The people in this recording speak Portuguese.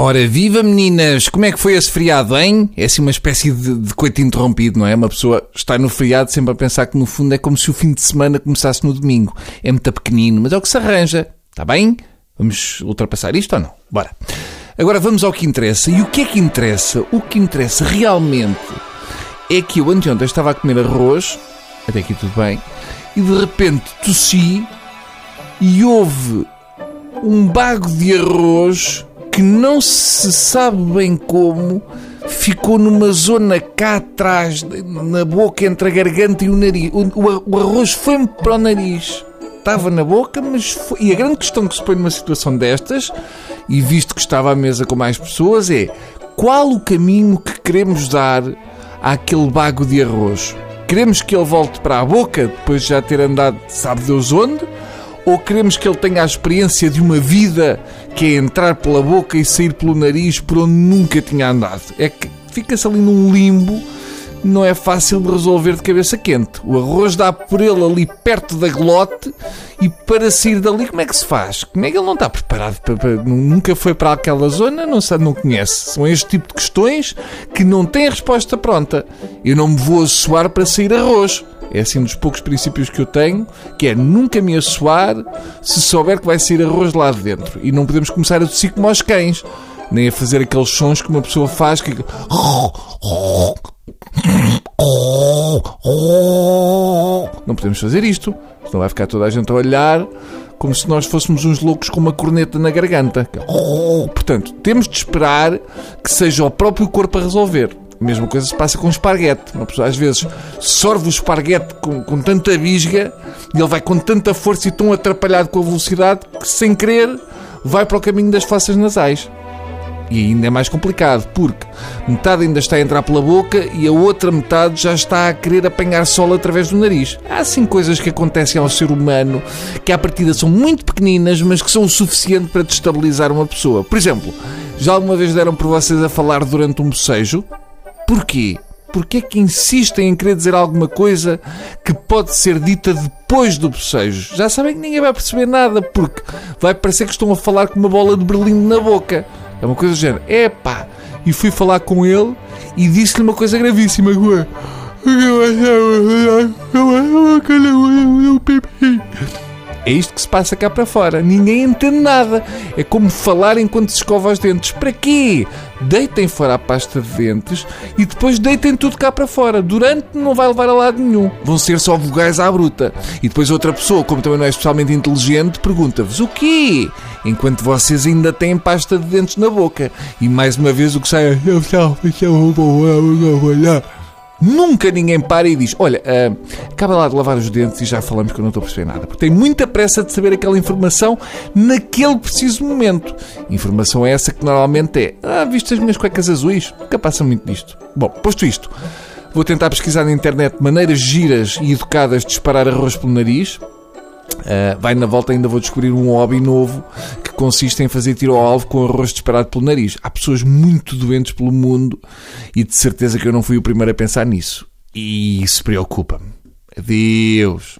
Ora, viva meninas! Como é que foi esse feriado, hein? É assim uma espécie de, de coito interrompido, não é? Uma pessoa está no feriado sempre a pensar que no fundo é como se o fim de semana começasse no domingo. É muito pequenino, mas é o que se arranja. Está bem? Vamos ultrapassar isto ou não? Bora. Agora vamos ao que interessa. E o que é que interessa? O que interessa realmente é que eu anteontem estava a comer arroz, até aqui tudo bem, e de repente tossi e houve um bago de arroz que não se sabe bem como ficou numa zona cá atrás, na boca entre a garganta e o nariz. O, o, arroz foi-me para o nariz. Estava na boca, mas foi... E a grande questão que se põe numa situação destas, e visto que estava à mesa com mais pessoas, é qual o caminho que queremos dar àquele bago de arroz? Queremos que ele volte para a boca depois de já ter andado, sabe Deus onde? Ou queremos que ele tenha a experiência de uma vida que é entrar pela boca e sair pelo nariz por onde nunca tinha andado? É que fica-se ali num limbo, não é fácil de resolver de cabeça quente. O arroz dá por ele ali perto da glote e para sair dali, como é que se faz? Como é que ele não está preparado? Para, para, nunca foi para aquela zona, não sabe, não conhece. São este tipo de questões que não têm resposta pronta. Eu não me vou assoar para sair arroz. É assim um dos poucos princípios que eu tenho, que é nunca me assoar se souber que vai sair arroz lá de dentro. E não podemos começar a tossir como aos cães, nem a fazer aqueles sons que uma pessoa faz que... Não podemos fazer isto, senão vai ficar toda a gente a olhar como se nós fôssemos uns loucos com uma corneta na garganta. Portanto, temos de esperar que seja o próprio corpo a resolver. A mesma coisa se passa com esparguete. Uma pessoa às vezes sorve o esparguete com, com tanta bisga e ele vai com tanta força e tão atrapalhado com a velocidade que, sem querer, vai para o caminho das fossas nasais. E ainda é mais complicado, porque metade ainda está a entrar pela boca e a outra metade já está a querer apanhar sol através do nariz. Há assim coisas que acontecem ao ser humano que à partida são muito pequeninas, mas que são o suficiente para destabilizar uma pessoa. Por exemplo, já alguma vez deram por vocês a falar durante um bocejo? Porquê? Porquê é que insistem em querer dizer alguma coisa que pode ser dita depois do bocejo? Já sabem que ninguém vai perceber nada, porque vai parecer que estão a falar com uma bola de berlim na boca. É uma coisa do género. Epá! E fui falar com ele e disse-lhe uma coisa gravíssima. É isto que se passa cá para fora. Ninguém entende nada. É como falar enquanto se escova os dentes. Para quê? Deitem fora a pasta de dentes e depois deitem tudo cá para fora. Durante não vai levar a lado nenhum. Vão ser só vogais à bruta. E depois outra pessoa, como também não é especialmente inteligente, pergunta-vos o quê? Enquanto vocês ainda têm pasta de dentes na boca. E mais uma vez o que sai é. Nunca ninguém para e diz: Olha, uh, acaba lá de lavar os dentes e já falamos que eu não estou a perceber nada. Porque tem muita pressa de saber aquela informação naquele preciso momento. Informação é essa que normalmente é: Ah, viste as minhas cuecas azuis? Nunca passa muito disto. Bom, posto isto, vou tentar pesquisar na internet maneiras giras e educadas de disparar arroz pelo nariz. Uh, vai na volta ainda vou descobrir um hobby novo que consiste em fazer tiro ao alvo com arroz disparado pelo nariz. Há pessoas muito doentes pelo mundo e de certeza que eu não fui o primeiro a pensar nisso. E isso preocupa-me. Adeus.